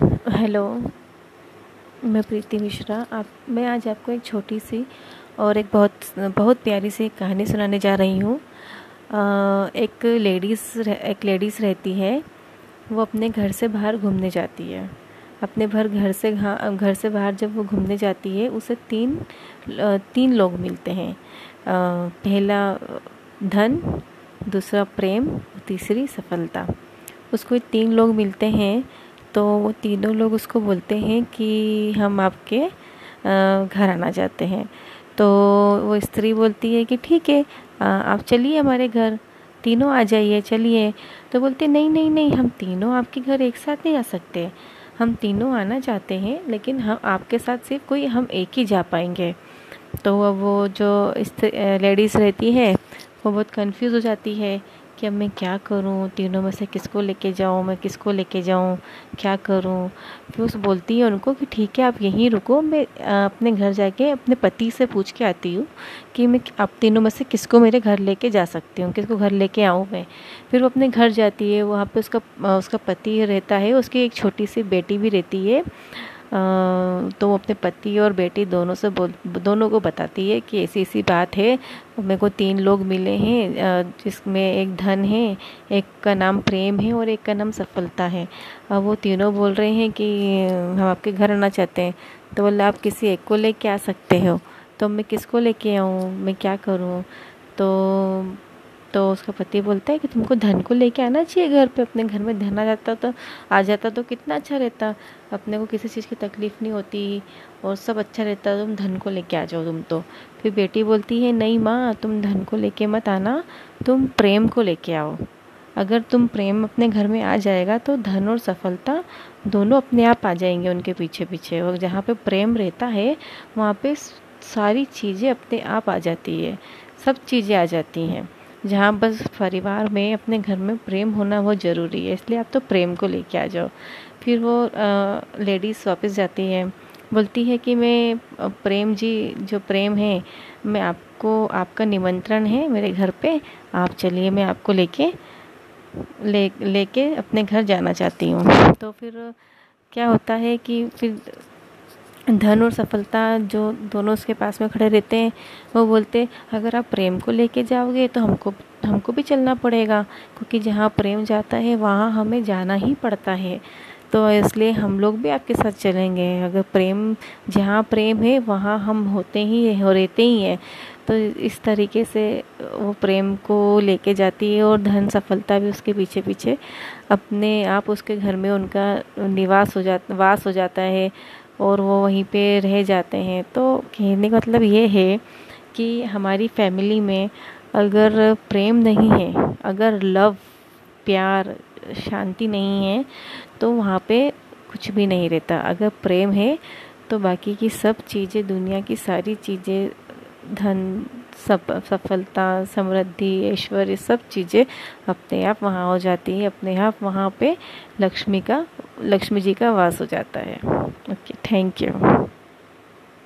Hello, मैं प्रीति मिश्रा। आप, मैं आज आपको एक छोटी सी और एक बहुत बहुत प्यारी सी कहानी सुनाने जा रही हूँ। एक लेडीज़ एक लेडीज़ रहती है, वो अपने घर से बाहर घूमने जाती है। अपने भर घर से घर से बाहर जब वो घूमने जाती है, उसे तीन तीन लोग मिलते हैं। पहला धन, दूसरा प्रेम, तीसरी सफलता। उसको तीन लोग मिलते हैं। तो वो तीनों लोग उसको बोलते हैं कि हम आपके घर आना चाहते हैं। तो वो स्त्री बोलती है कि ठीक है आप चलिए हमारे घर, तीनों आ जाइए, चलिए। तो बोलते, नहीं नहीं नहीं, हम तीनों आपके घर एक साथ नहीं आ सकते। हम तीनों आना चाहते हैं, लेकिन हम आपके साथ सिर्फ़ कोई, हम एक ही जा पाएँगे। तो वो जो लेडीज़ रहती है, वो बहुत कंफ्यूज हो जाती है। कि अब मैं क्या करूँ? तीनों में से किसको लेके जाऊँ? मैं किसको लेके जाऊँ? क्या करूँ? फिर उस बोलती है उनको कि ठीक है, आप यहीं रुको। मैं अपने घर जाके अपने पति से पूछ के आती हूँ कि मैं आप तीनों में से किसको मेरे घर लेके जा सकती हूँ? किसको घर लेके आऊँ मैं? फिर वो अपने घर जाती है। वहाँ पे उसका उसका पति रहता है। उसकी एक छोटी सी बेटी भी रहती है। तो वो अपने पति और बेटी दोनों से बोल, दोनों को बताती है कि ऐसी ऐसी बात है। मेरे को तीन लोग मिले हैं जिसमें एक धन है, एक का नाम प्रेम है और एक का नाम सफलता है। अब वो तीनों बोल रहे हैं कि, हम आपके घर आना चाहते हैं। तो बोले, आप किसी एक को लेके आ सकते हो। तो मैं किसको लेके आऊँ? मैं क्या करूँ? तो तो उसका पति बोलता है कि तुमको धन को लेके आना चाहिए घर पे, अपने घर में धन आ जाता तो आ जाता तो कितना अच्छा रहता। अपने को किसी चीज़ की तकलीफ़ नहीं होती और सब अच्छा रहता, तुम धन को लेके आ जाओ तुम तो। फिर बेटी बोलती है, नहीं माँ, तुम धन को लेके मत आना, तुम प्रेम को लेके आओ। अगर तुम प्रेम अपने घर में आ जाएगा तो धन और सफलता दोनों अपने आप आ जाएँगे उनके पीछे पीछे। और जहाँ पे प्रेम रहता है, वहाँ पे सारी चीज़ें अपने आप आ जाती है, सब चीज़ें आ जाती हैं। जहाँ बस परिवार में, अपने घर में प्रेम होना बहुत ज़रूरी है, इसलिए आप तो प्रेम को लेके आ जाओ। फिर वो लेडीज़ वापस जाती है, बोलती है कि मैं प्रेम जी, जो प्रेम है, मैं आपको, आपका निमंत्रण है मेरे घर पे, आप चलिए, मैं आपको लेके, ले, लेके अपने घर जाना चाहती हूँ। तो फिर क्या होता है कि फिर धन और सफलता जो दोनों उसके पास में खड़े रहते हैं, वो बोलते, अगर आप प्रेम को लेके जाओगे तो हमको हमको भी चलना पड़ेगा, क्योंकि जहाँ प्रेम जाता है, वहाँ हमें जाना ही पड़ता है। तो इसलिए हम लोग भी आपके साथ चलेंगे। अगर प्रेम, जहाँ प्रेम है, वहाँ हम होते ही हैं रहते ही हैं। तो इस तरीके से वो प्रेम को लेके जाती है और धन, सफलता भी उसके पीछे पीछे अपने आप उसके घर में उनका निवास हो जाता, वास हो जाता है। और वो वहीं पे रह जाते हैं। तो कहने का मतलब ये है कि हमारी फैमिली में अगर प्रेम नहीं है, अगर लव प्यार, शांति नहीं है तो वहाँ पे कुछ भी नहीं रहता। अगर प्रेम है तो बाकी की सब चीज़ें, दुनिया की सारी चीज़ें, धन सब सफलता, समृद्धि, ऐश्वर्य, सब चीज़ें अपने आप वहाँ हो जाती है। अपने आप वहाँ पे लक्ष्मी का, लक्ष्मी जी का वास हो जाता है। Okay thank you